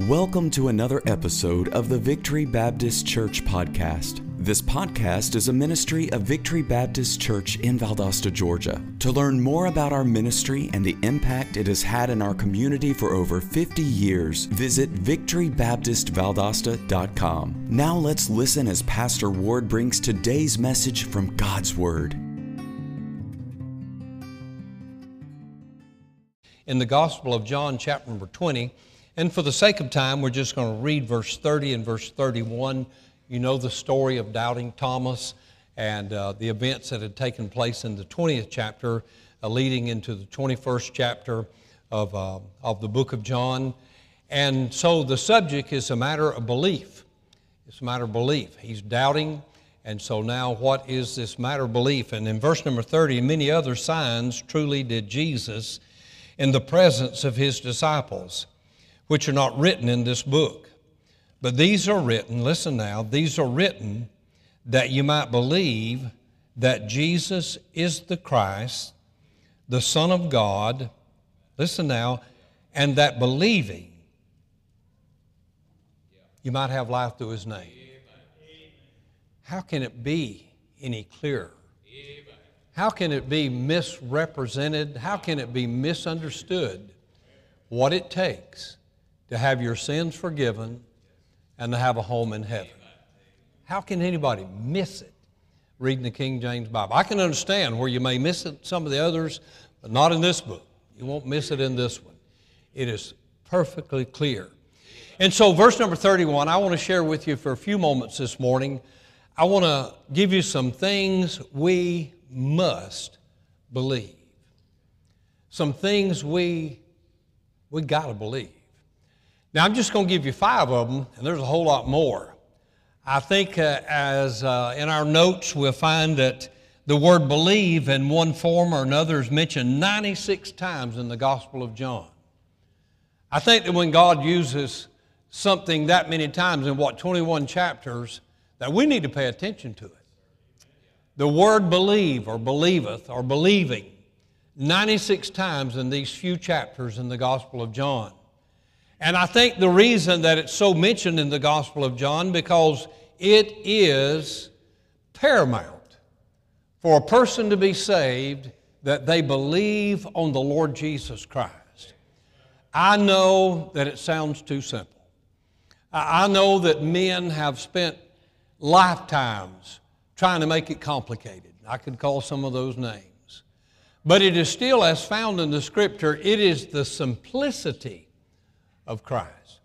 Welcome to another episode of the Victory Baptist Church podcast. This podcast is a ministry of Victory Baptist Church in Valdosta, Georgia. To learn more about our ministry and the impact it has had in our community for over 50 years, visit victorybaptistvaldosta.com. Now let's listen as Pastor Ward brings today's message from God's Word. in the Gospel of John, chapter number 20. And for the sake of time, we're just going to read verse 30 and verse 31. You know the story of doubting Thomas and uh, the events that had taken place in the 20th chapter, uh, leading into the 21st chapter of, uh, of the book of John. And so the subject is a matter of belief. It's a matter of belief. He's doubting. And so now, what is this matter of belief? And in verse number 30, many other signs truly did Jesus in the presence of his disciples which are not written in this book. But these are written, listen now, these are written that you might believe that Jesus is the Christ, the Son of God, listen now, and that believing you might have life through his name. How can it be any clearer? How can it be misrepresented? How can it be misunderstood what it takes to have your sins forgiven and to have a home in heaven. How can anybody miss it reading the King James Bible? I can understand where you may miss it some of the others, but not in this book. You won't miss it in this one. It is perfectly clear. And so, verse number 31, I want to share with you for a few moments this morning. I want to give you some things we must believe. Some things we we got to believe. Now, I'm just going to give you five of them, and there's a whole lot more. I think uh, as uh, in our notes, we'll find that the word believe in one form or another is mentioned 96 times in the Gospel of John. I think that when God uses something that many times in what, 21 chapters, that we need to pay attention to it. The word believe or believeth or believing 96 times in these few chapters in the Gospel of John. And I think the reason that it's so mentioned in the Gospel of John because it is paramount for a person to be saved that they believe on the Lord Jesus Christ. I know that it sounds too simple. I know that men have spent lifetimes trying to make it complicated. I could call some of those names. But it is still, as found in the Scripture, it is the simplicity of Christ.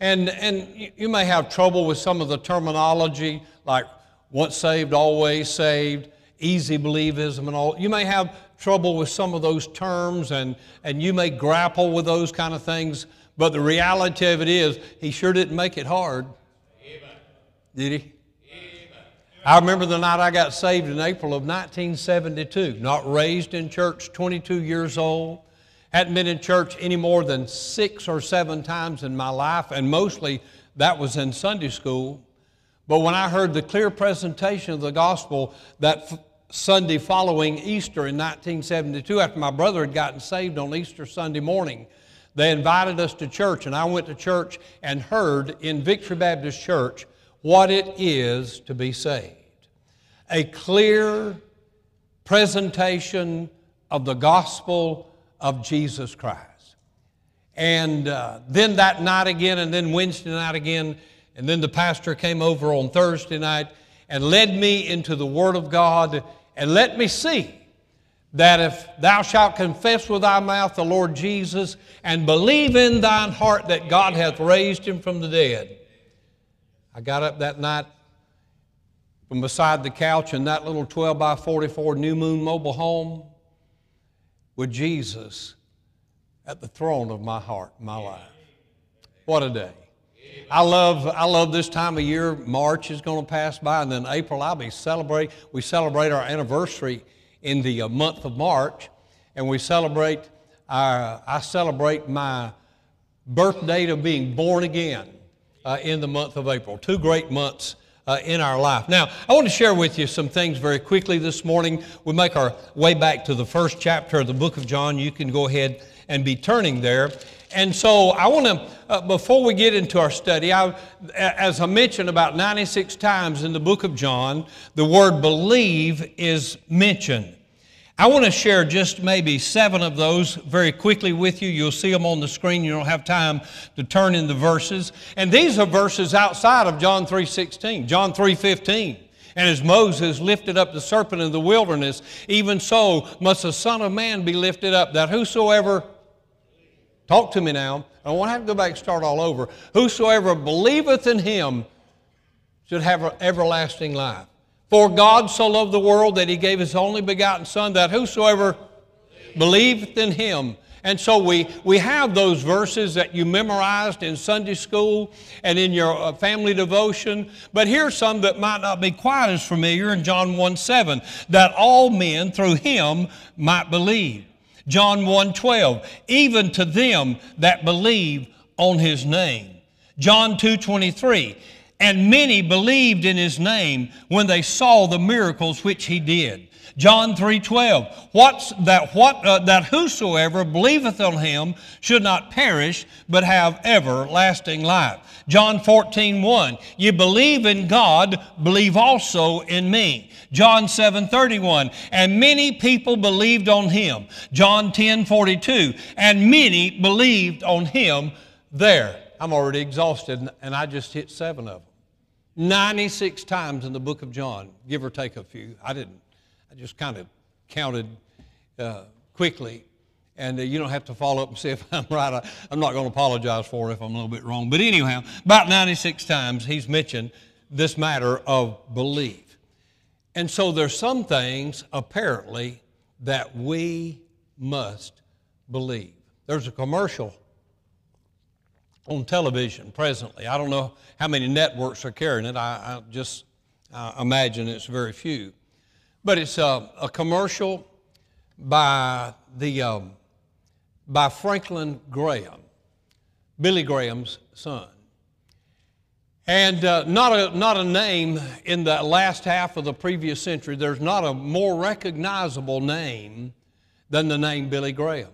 And, and you may have trouble with some of the terminology, like once saved, always saved, easy believism, and all. You may have trouble with some of those terms, and, and you may grapple with those kind of things. But the reality of it is, He sure didn't make it hard. Did He? I remember the night I got saved in April of 1972, not raised in church, 22 years old. Hadn't been in church any more than six or seven times in my life, and mostly that was in Sunday school. But when I heard the clear presentation of the gospel that f- Sunday following Easter in 1972, after my brother had gotten saved on Easter Sunday morning, they invited us to church, and I went to church and heard in Victory Baptist Church what it is to be saved. A clear presentation of the gospel of Jesus Christ. And uh, then that night again, and then Wednesday night again, and then the pastor came over on Thursday night and led me into the Word of God and let me see that if thou shalt confess with thy mouth the Lord Jesus and believe in thine heart that God hath raised him from the dead. I got up that night from beside the couch in that little 12 by 44 New Moon mobile home with Jesus at the throne of my heart, my life. What a day. I love, I love this time of year. March is going to pass by, and then April, I'll be celebrate. We celebrate our anniversary in the uh, month of March, and we celebrate our, I celebrate my birthday of being born again uh, in the month of April. Two great months uh, in our life. Now, I want to share with you some things very quickly this morning. We make our way back to the first chapter of the book of John. You can go ahead and be turning there. And so I want to, uh, before we get into our study, I, as I mentioned about 96 times in the book of John, the word believe is mentioned. I want to share just maybe seven of those very quickly with you. You'll see them on the screen. You don't have time to turn in the verses. And these are verses outside of John 3.16, John 3.15. And as Moses lifted up the serpent in the wilderness, even so must the Son of Man be lifted up, that whosoever Talk to me now. I to have to go back and start all over. Whosoever believeth in him should have everlasting life. For God so loved the world that he gave his only begotten Son, that whosoever believeth in him. And so we, we have those verses that you memorized in Sunday school and in your uh, family devotion. But here's some that might not be quite as familiar in John 1 7 that all men through him might believe. John 1:12, even to them that believe on his name. John 2:23, and many believed in his name when they saw the miracles which he did. John 3:12 What's that what uh, that whosoever believeth on him should not perish but have everlasting life. John 14:1 You believe in God believe also in me. John 7:31 And many people believed on him. John 10:42 And many believed on him there. I'm already exhausted and I just hit 7 of them. 96 times in the book of John, give or take a few. I didn't I just kind of counted uh, quickly. And uh, you don't have to follow up and see if I'm right. I, I'm not going to apologize for if I'm a little bit wrong. But anyhow, about 96 times he's mentioned this matter of belief. And so there's some things, apparently, that we must believe. There's a commercial on television presently. I don't know how many networks are carrying it. I, I just uh, imagine it's very few. But it's a, a commercial by, the, um, by Franklin Graham, Billy Graham's son. And uh, not, a, not a name in the last half of the previous century, there's not a more recognizable name than the name Billy Graham.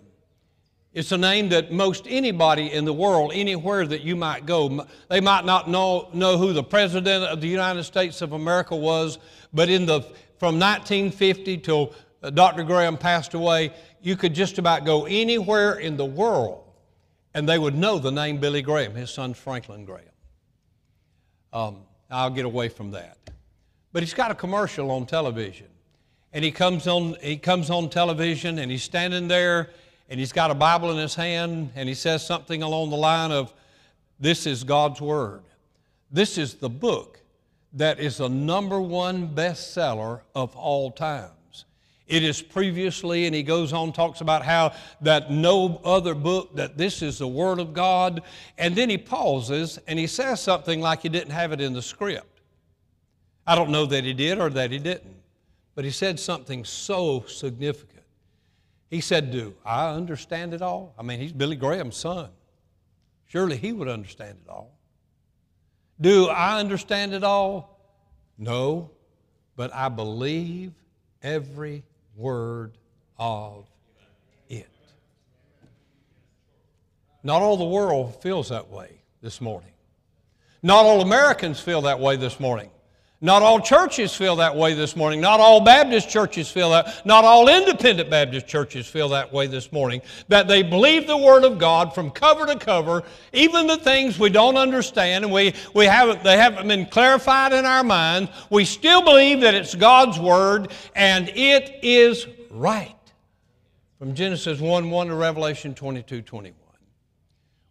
It's a name that most anybody in the world, anywhere that you might go, they might not know, know who the President of the United States of America was, but in the from 1950 till uh, Dr. Graham passed away, you could just about go anywhere in the world and they would know the name Billy Graham, his son Franklin Graham. Um, I'll get away from that. But he's got a commercial on television. And he comes on, he comes on television and he's standing there and he's got a Bible in his hand and he says something along the line of, This is God's Word. This is the book that is the number one bestseller of all times. It is previously, and he goes on, talks about how that no other book, that this is the Word of God. And then he pauses and he says something like he didn't have it in the script. I don't know that he did or that he didn't, but he said something so significant. He said, Do I understand it all? I mean, he's Billy Graham's son. Surely he would understand it all. Do I understand it all? No, but I believe every word of it. Not all the world feels that way this morning. Not all Americans feel that way this morning. Not all churches feel that way this morning. Not all Baptist churches feel that. Not all independent Baptist churches feel that way this morning. That they believe the Word of God from cover to cover, even the things we don't understand and we, we haven't, they haven't been clarified in our minds. We still believe that it's God's Word and it is right. From Genesis 1 1 to Revelation 22 21.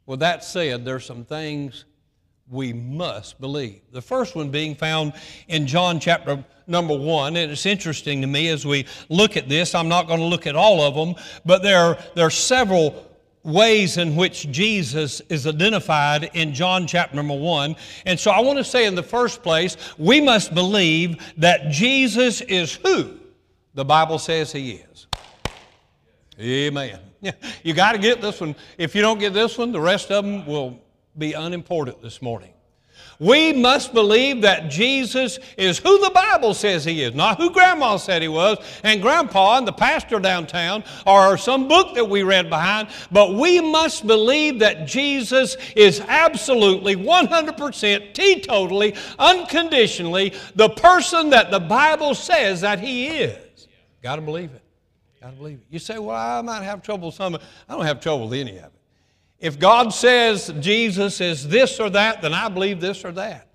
With that said, there's some things we must believe. The first one being found in John chapter number one, and it's interesting to me as we look at this. I'm not going to look at all of them, but there are, there are several ways in which Jesus is identified in John chapter number one. And so I want to say in the first place, we must believe that Jesus is who the Bible says he is. Amen. You got to get this one. If you don't get this one, the rest of them will be unimportant this morning. We must believe that Jesus is who the Bible says he is, not who Grandma said he was, and Grandpa and the pastor downtown, or some book that we read behind. But we must believe that Jesus is absolutely, 100%, teetotally, unconditionally the person that the Bible says that he is. Got to believe it. Got to believe it. You say, well, I might have trouble with some. I don't have trouble with any of it. If God says Jesus is this or that, then I believe this or that.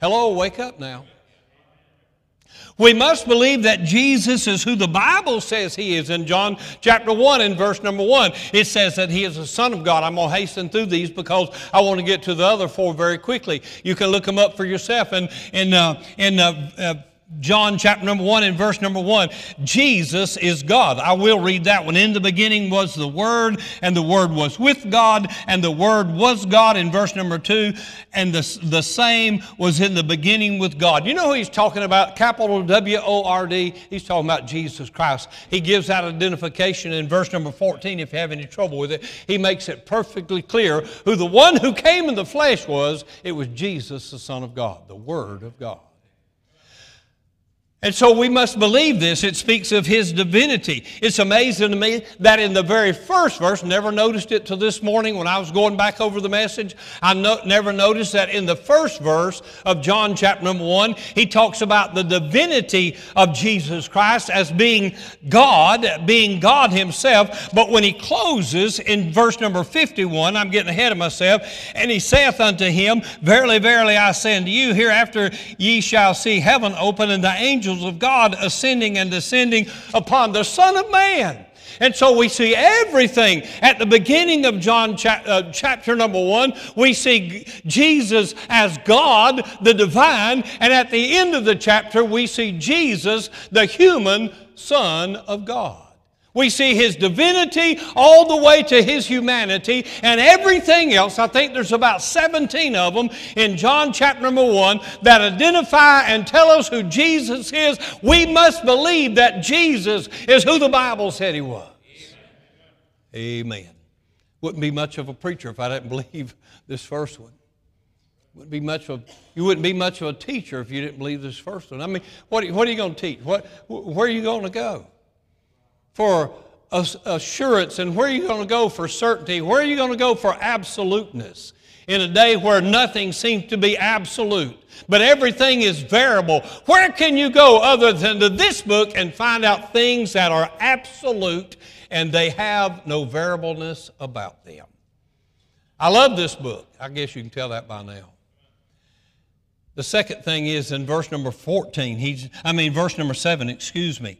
Hello, wake up now. We must believe that Jesus is who the Bible says he is. In John chapter 1 and verse number 1, it says that he is the Son of God. I'm going to hasten through these because I want to get to the other four very quickly. You can look them up for yourself. And in, uh, in uh, uh, John chapter number one and verse number one. Jesus is God. I will read that one. In the beginning was the Word, and the Word was with God, and the Word was God in verse number two, and the, the same was in the beginning with God. You know who he's talking about? Capital W O R D. He's talking about Jesus Christ. He gives that identification in verse number 14 if you have any trouble with it. He makes it perfectly clear who the one who came in the flesh was. It was Jesus, the Son of God, the Word of God. And so we must believe this. It speaks of his divinity. It's amazing to me that in the very first verse, never noticed it till this morning when I was going back over the message. I no, never noticed that in the first verse of John chapter number one, he talks about the divinity of Jesus Christ as being God, being God himself. But when he closes in verse number 51, I'm getting ahead of myself, and he saith unto him, Verily, verily, I say unto you, hereafter ye shall see heaven open and the angels angels of God ascending and descending upon the Son of Man. And so we see everything at the beginning of John cha- uh, chapter number one. We see Jesus as God, the divine, and at the end of the chapter, we see Jesus, the human Son of God. We see his divinity all the way to his humanity and everything else. I think there's about 17 of them in John chapter number 1 that identify and tell us who Jesus is. We must believe that Jesus is who the Bible said he was. Amen. Wouldn't be much of a preacher if I didn't believe this first one. Wouldn't be much of, you wouldn't be much of a teacher if you didn't believe this first one. I mean, what, what are you going to teach? What, where are you going to go? For assurance and where are you going to go for certainty? Where are you going to go for absoluteness? In a day where nothing seems to be absolute, but everything is variable, where can you go other than to this book and find out things that are absolute and they have no variableness about them? I love this book. I guess you can tell that by now. The second thing is in verse number 14, he's, I mean, verse number 7, excuse me.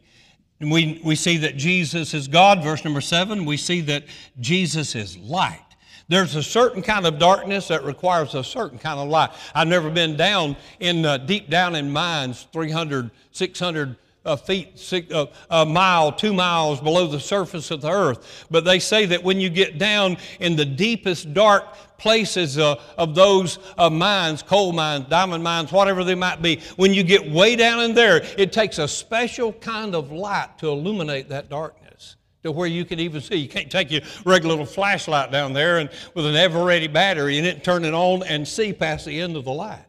We, we see that Jesus is God, verse number seven. We see that Jesus is light. There's a certain kind of darkness that requires a certain kind of light. I've never been down in uh, deep down in mines, 300, 600 uh, feet, six, uh, a mile, two miles below the surface of the earth. But they say that when you get down in the deepest dark places uh, of those uh, mines, coal mines, diamond mines, whatever they might be, when you get way down in there, it takes a special kind of light to illuminate that darkness to where you can even see. You can't take your regular little flashlight down there and with an Eveready battery and it, turn it on and see past the end of the light.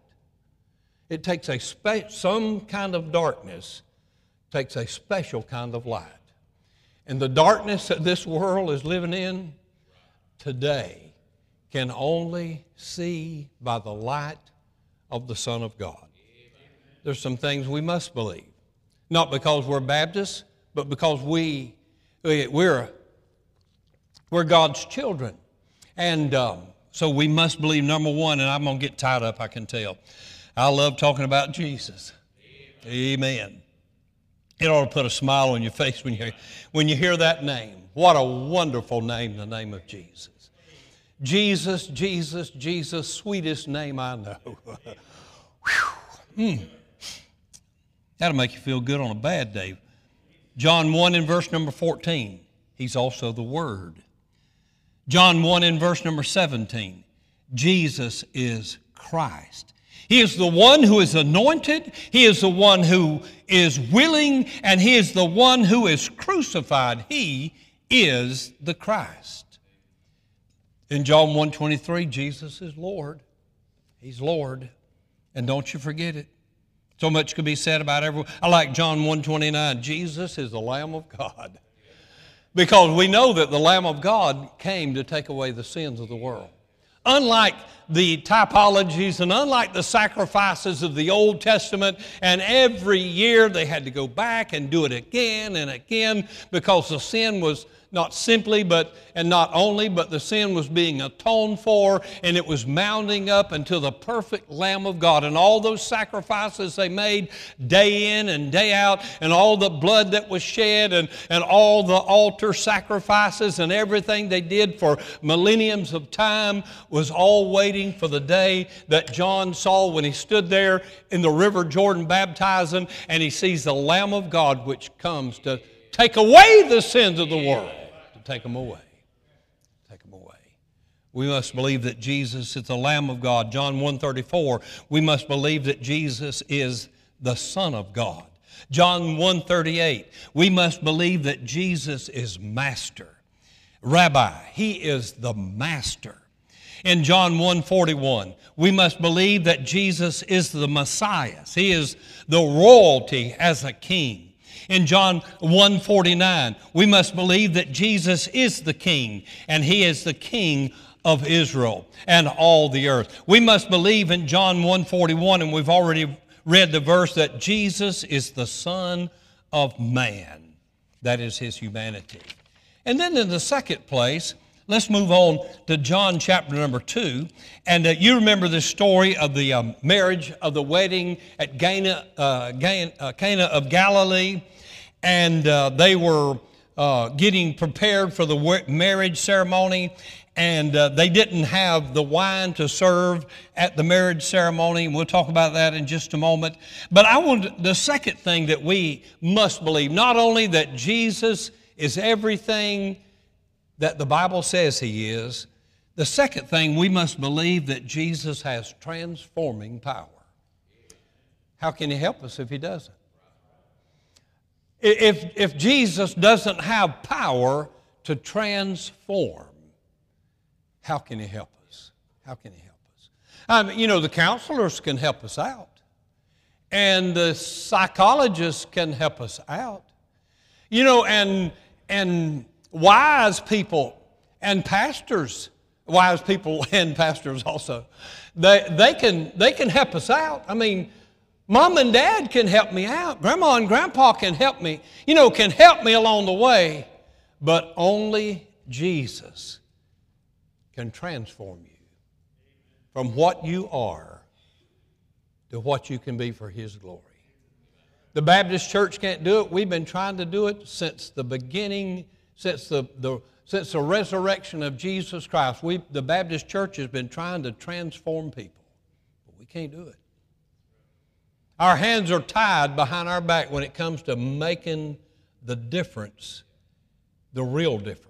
It takes a spe- some kind of darkness takes a special kind of light. And the darkness that this world is living in today can only see by the light of the Son of God. There's some things we must believe. Not because we're Baptists, but because we, we're, we're God's children. And um, so we must believe, number one, and I'm going to get tied up, I can tell. I love talking about Jesus. Amen. Amen. It ought to put a smile on your face when you, when you hear that name. What a wonderful name, the name of Jesus. Jesus, Jesus, Jesus, sweetest name I know. mm. That'll make you feel good on a bad day. John 1 in verse number 14, he's also the Word. John 1 in verse number 17, Jesus is Christ. He is the one who is anointed. He is the one who is willing, and He is the one who is crucified. He is the Christ. In John 1.23, Jesus is Lord. He's Lord. And don't you forget it. So much could be said about everyone. I like John 129. Jesus is the Lamb of God. Because we know that the Lamb of God came to take away the sins of the world. Unlike the typologies and unlike the sacrifices of the Old Testament, and every year they had to go back and do it again and again because the sin was not simply but and not only but the sin was being atoned for and it was mounting up until the perfect lamb of god. And all those sacrifices they made day in and day out and all the blood that was shed and, and all the altar sacrifices and everything they did for millenniums of time was all waiting for the day that john saw when he stood there in the river jordan baptizing and he sees the lamb of god which comes to take away the sins of the world take them away. Take them away. We must believe that Jesus is the Lamb of God. John 134, we must believe that Jesus is the Son of God. John 138, we must believe that Jesus is Master. Rabbi, He is the Master. In John 141, we must believe that Jesus is the Messiah. He is the royalty as a king. In John 1:49, we must believe that Jesus is the king and he is the king of Israel and all the earth. We must believe in John 1:41 and we've already read the verse that Jesus is the son of man. That is his humanity. And then in the second place, let's move on to John chapter number two. And uh, you remember the story of the um, marriage, of the wedding at uh, uh, Cana of Galilee and uh, they were uh, getting prepared for the marriage ceremony and uh, they didn't have the wine to serve at the marriage ceremony. and We'll talk about that in just a moment. But I want the second thing that we must believe not only that Jesus is everything that the Bible says he is, the second thing we must believe that Jesus has transforming power. How can he help us if he doesn't? If, if Jesus doesn't have power to transform, how can He help us? How can He help us? Um, you know, the counselors can help us out, and the psychologists can help us out. You know, and, and wise people and pastors, wise people and pastors also, they, they, can, they can help us out. I mean, Mom and dad can help me out. Grandma and grandpa can help me, you know, can help me along the way. But only Jesus can transform you from what you are to what you can be for His glory. The Baptist church can't do it. We've been trying to do it since the beginning, since the, the, since the resurrection of Jesus Christ. We, the Baptist church has been trying to transform people, but we can't do it. Our hands are tied behind our back when it comes to making the difference, the real difference.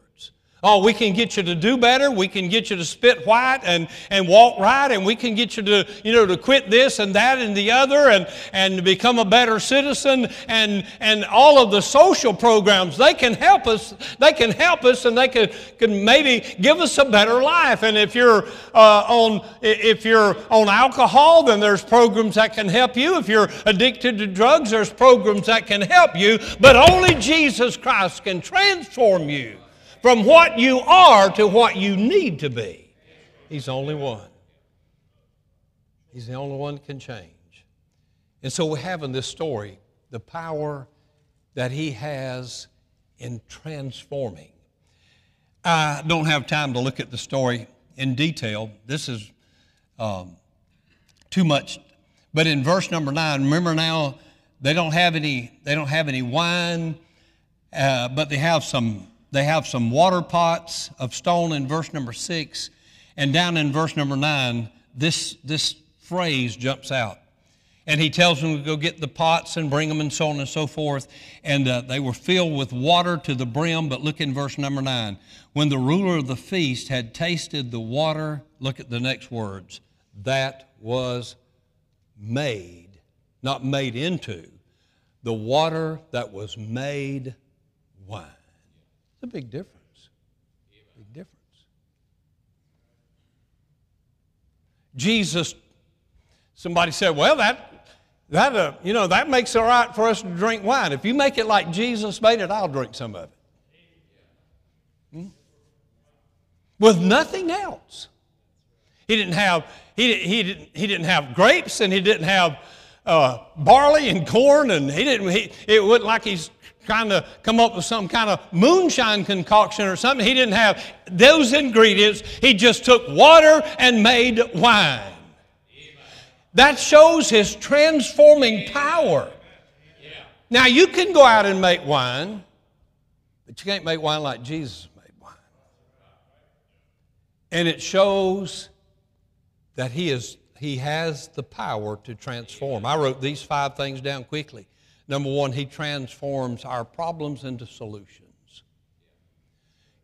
Oh, we can get you to do better. We can get you to spit white and, and walk right, and we can get you to, you know, to quit this and that and the other and, and become a better citizen. And, and all of the social programs, they can help us. They can help us and they can, can maybe give us a better life. And if you're, uh, on, if you're on alcohol, then there's programs that can help you. If you're addicted to drugs, there's programs that can help you. But only Jesus Christ can transform you from what you are to what you need to be. He's the only one. He's the only one that can change. And so we have in this story the power that he has in transforming. I don't have time to look at the story in detail. This is um, too much. But in verse number nine, remember now they don't have any they don't have any wine, uh, but they have some they have some water pots of stone in verse number six. And down in verse number nine, this, this phrase jumps out. And he tells them to go get the pots and bring them and so on and so forth. And uh, they were filled with water to the brim. But look in verse number nine. When the ruler of the feast had tasted the water, look at the next words, that was made, not made into, the water that was made wine. It's a big difference. Big difference. Jesus Somebody said, well, that, that, uh, you know, that makes it all right for us to drink wine. If you make it like Jesus made it, I'll drink some of it. Hmm? With nothing else. He didn't have, he, he, didn't, he didn't have grapes and he didn't have uh, barley and corn and he didn't, he, it wasn't like he's trying to come up with some kind of moonshine concoction or something. He didn't have those ingredients. He just took water and made wine. That shows his transforming power. Now, you can go out and make wine, but you can't make wine like Jesus made wine. And it shows that he, is, he has the power to transform. I wrote these five things down quickly. Number one, he transforms our problems into solutions.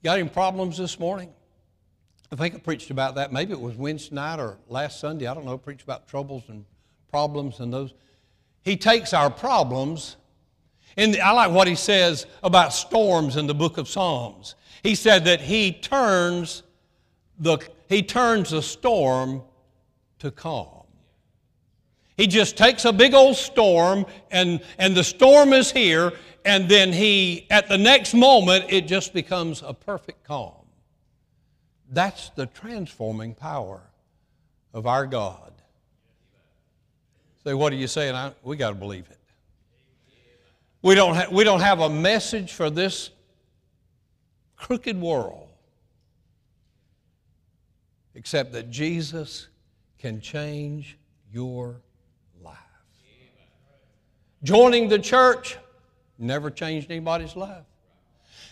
Got any problems this morning? I think I preached about that. Maybe it was Wednesday night or last Sunday. I don't know. I preached about troubles and problems and those. He takes our problems, and I like what he says about storms in the book of Psalms. He said that he turns the, he turns the storm to calm. He just takes a big old storm, and, and the storm is here, and then he, at the next moment, it just becomes a perfect calm. That's the transforming power of our God. Say, what are you saying? I, we got to believe it. We don't, ha- we don't have a message for this crooked world except that Jesus can change your Joining the church never changed anybody's life.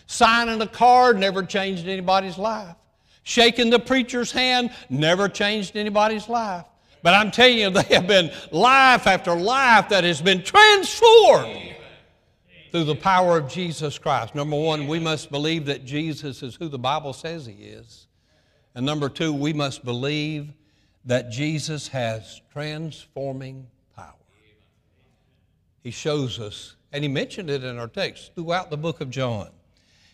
Signing a card never changed anybody's life. Shaking the preacher's hand never changed anybody's life. But I'm telling you, they have been life after life that has been transformed through the power of Jesus Christ. Number one, we must believe that Jesus is who the Bible says he is. And number two, we must believe that Jesus has transforming he shows us, and he mentioned it in our text throughout the book of John.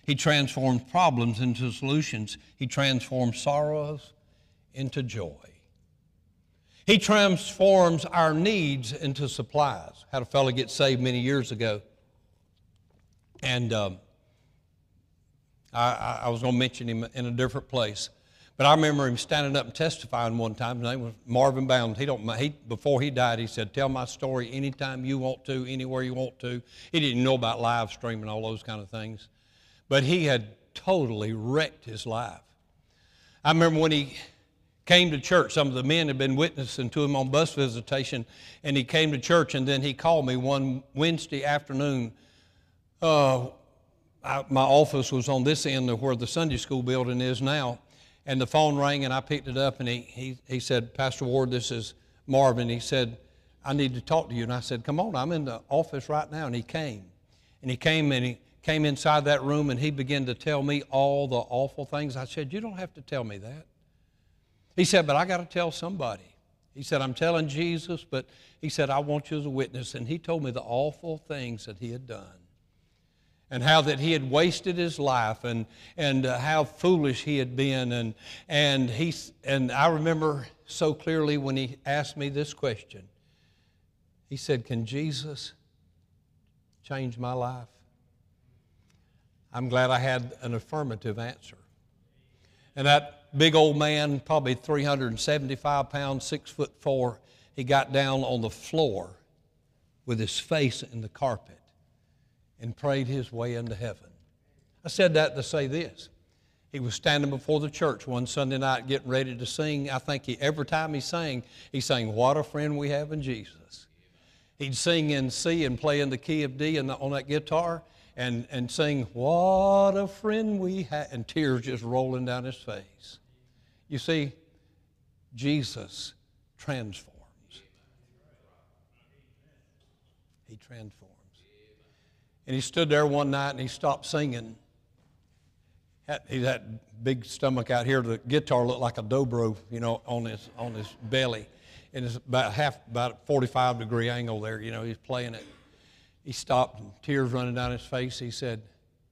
He transforms problems into solutions, he transforms sorrows into joy. He transforms our needs into supplies. Had a fellow get saved many years ago, and um, I, I was going to mention him in a different place. But I remember him standing up and testifying one time. His name was Marvin Bound. He don't, he, before he died, he said, Tell my story anytime you want to, anywhere you want to. He didn't know about live streaming, all those kind of things. But he had totally wrecked his life. I remember when he came to church, some of the men had been witnessing to him on bus visitation, and he came to church, and then he called me one Wednesday afternoon. Uh, I, my office was on this end of where the Sunday school building is now and the phone rang, and I picked it up, and he, he, he said, Pastor Ward, this is Marvin. He said, I need to talk to you. And I said, Come on, I'm in the office right now. And he came. And he came and he came inside that room and he began to tell me all the awful things. I said, You don't have to tell me that. He said, But I got to tell somebody. He said, I'm telling Jesus, but he said, I want you as a witness. And he told me the awful things that he had done and how that he had wasted his life and, and uh, how foolish he had been. And, and, he, and I remember so clearly when he asked me this question. He said, Can Jesus change my life? I'm glad I had an affirmative answer. And that big old man, probably 375 pounds, six foot four, he got down on the floor with his face in the carpet and prayed his way into heaven. I said that to say this. He was standing before the church one Sunday night getting ready to sing. I think he, every time he sang, he sang, What a friend we have in Jesus. He'd sing in C and play in the key of D the, on that guitar and, and sing, What a friend we have, and tears just rolling down his face. You see, Jesus transforms. He transforms. And he stood there one night and he stopped singing. He had that big stomach out here. The guitar looked like a dobro, you know, on his on his belly, and it's about half about a 45 degree angle there. You know, he's playing it. He stopped, and tears running down his face. He said,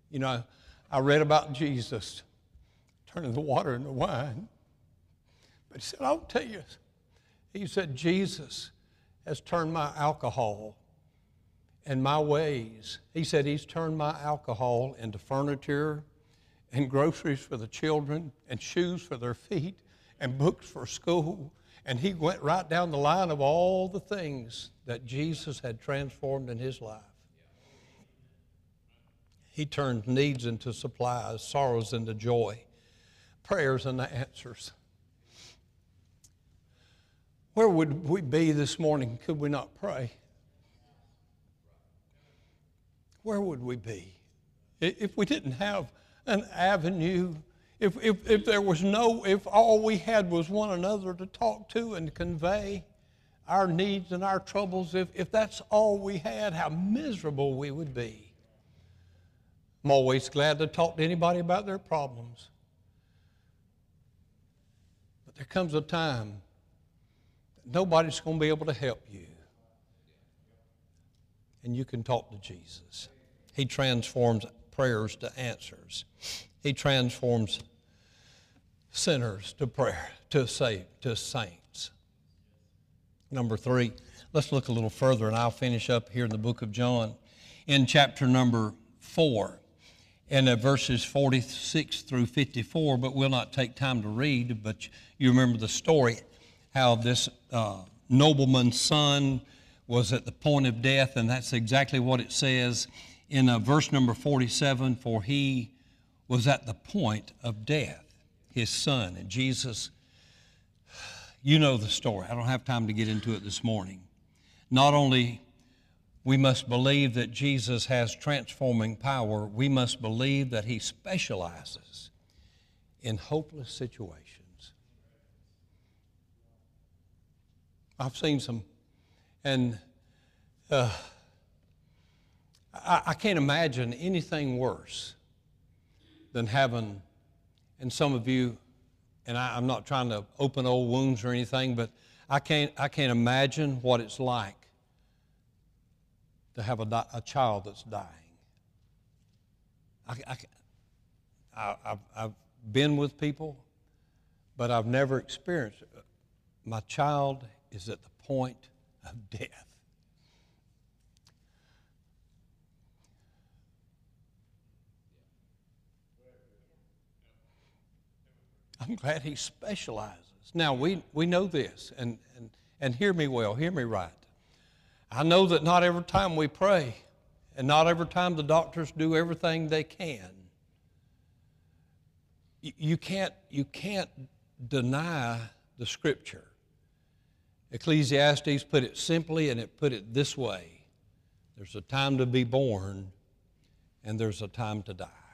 "You know, I read about Jesus turning the water into wine, but he said, I'll tell you, He said, Jesus has turned my alcohol and my ways. He said, He's turned my alcohol into furniture and groceries for the children and shoes for their feet and books for school. And he went right down the line of all the things that Jesus had transformed in his life. He turned needs into supplies, sorrows into joy, prayers into answers. Where would we be this morning could we not pray? Where would we be if we didn't have an avenue? If, if, if there was no, if all we had was one another to talk to and convey our needs and our troubles, if, if that's all we had, how miserable we would be. I'm always glad to talk to anybody about their problems. But there comes a time that nobody's going to be able to help you. And you can talk to Jesus. He transforms prayers to answers. He transforms sinners to prayer, to save, to saints. Number three, let's look a little further, and I'll finish up here in the book of John in chapter number four and verses 46 through 54, but we'll not take time to read. But you remember the story how this uh, nobleman's son was at the point of death, and that's exactly what it says in uh, verse number 47 for he was at the point of death, his son. And Jesus, you know the story. I don't have time to get into it this morning. Not only we must believe that Jesus has transforming power. We must believe that He specializes in hopeless situations. I've seen some, and uh, I, I can't imagine anything worse than having, and some of you, and I, I'm not trying to open old wounds or anything, but I can't, I can't imagine what it's like to have a, a child that's dying. I, I, I, I've been with people, but I've never experienced it. My child is at the point of death. I'm glad he specializes. Now, we, we know this, and, and, and hear me well, hear me right. I know that not every time we pray, and not every time the doctors do everything they can, you can't, you can't deny the scripture. Ecclesiastes put it simply, and it put it this way there's a time to be born, and there's a time to die.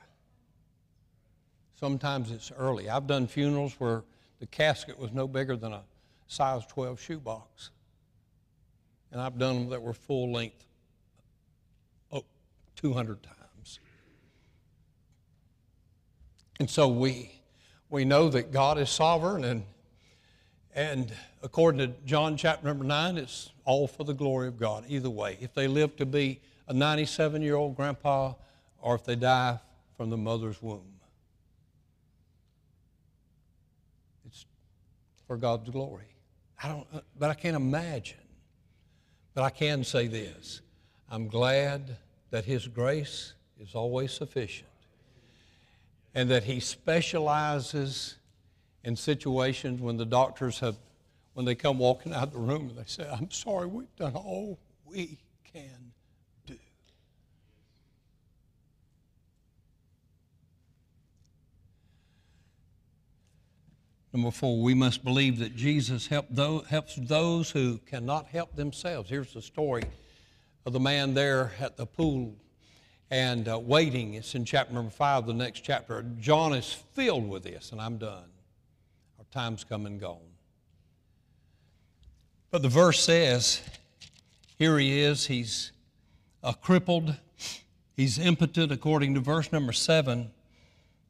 Sometimes it's early. I've done funerals where the casket was no bigger than a size 12 shoebox and I've done them that were full length oh, 200 times. And so we, we know that God is sovereign, and, and according to John chapter number 9, it's all for the glory of God, either way. If they live to be a 97 year old grandpa, or if they die from the mother's womb. It's for God's glory. I don't, uh, but I can't imagine but I can say this I'm glad that His grace is always sufficient and that He specializes in situations when the doctors have, when they come walking out of the room and they say, I'm sorry, we've done all we can do. Number four, we must believe that Jesus those, helps those who cannot help themselves. Here's the story of the man there at the pool and uh, waiting. It's in chapter number five, the next chapter. John is filled with this, and I'm done. Our time's come and gone. But the verse says, here he is, he's uh, crippled, he's impotent, according to verse number seven.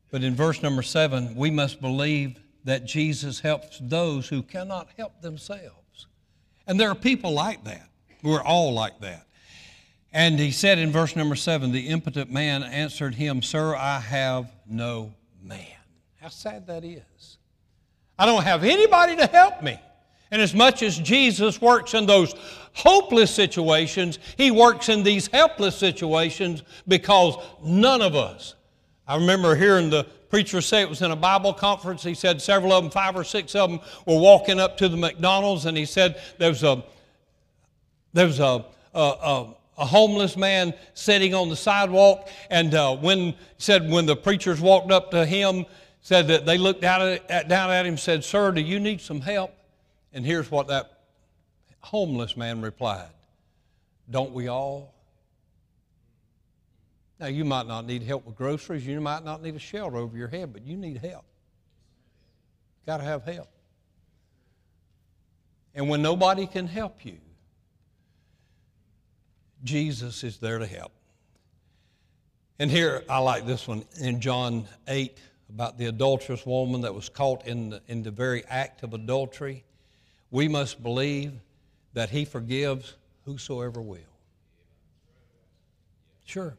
But in verse number seven, we must believe that Jesus helps those who cannot help themselves. And there are people like that. We're all like that. And he said in verse number seven, the impotent man answered him, Sir, I have no man. How sad that is. I don't have anybody to help me. And as much as Jesus works in those hopeless situations, He works in these helpless situations because none of us. I remember hearing the preacher say it was in a Bible conference. He said several of them, five or six of them, were walking up to the McDonald's, and he said there was a there was a, a, a, a homeless man sitting on the sidewalk, and uh, when said when the preachers walked up to him, said that they looked down at, down at him, said, "Sir, do you need some help?" And here's what that homeless man replied Don't we all? Now, you might not need help with groceries, you might not need a shelter over your head, but you need help. Got to have help. And when nobody can help you, Jesus is there to help. And here, I like this one in John 8 about the adulterous woman that was caught in the, in the very act of adultery. We must believe that He forgives whosoever will. Sure.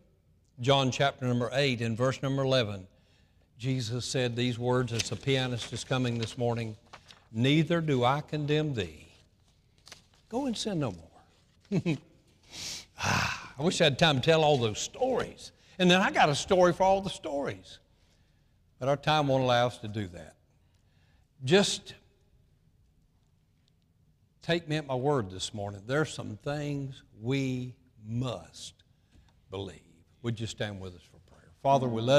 John chapter number 8 and verse number 11, Jesus said these words as the pianist is coming this morning Neither do I condemn thee. Go and sin no more. ah, I wish I had time to tell all those stories. And then I got a story for all the stories. But our time won't allow us to do that. Just take me at my word this morning. There's some things we must believe. Would you stand with us for prayer? Father, we love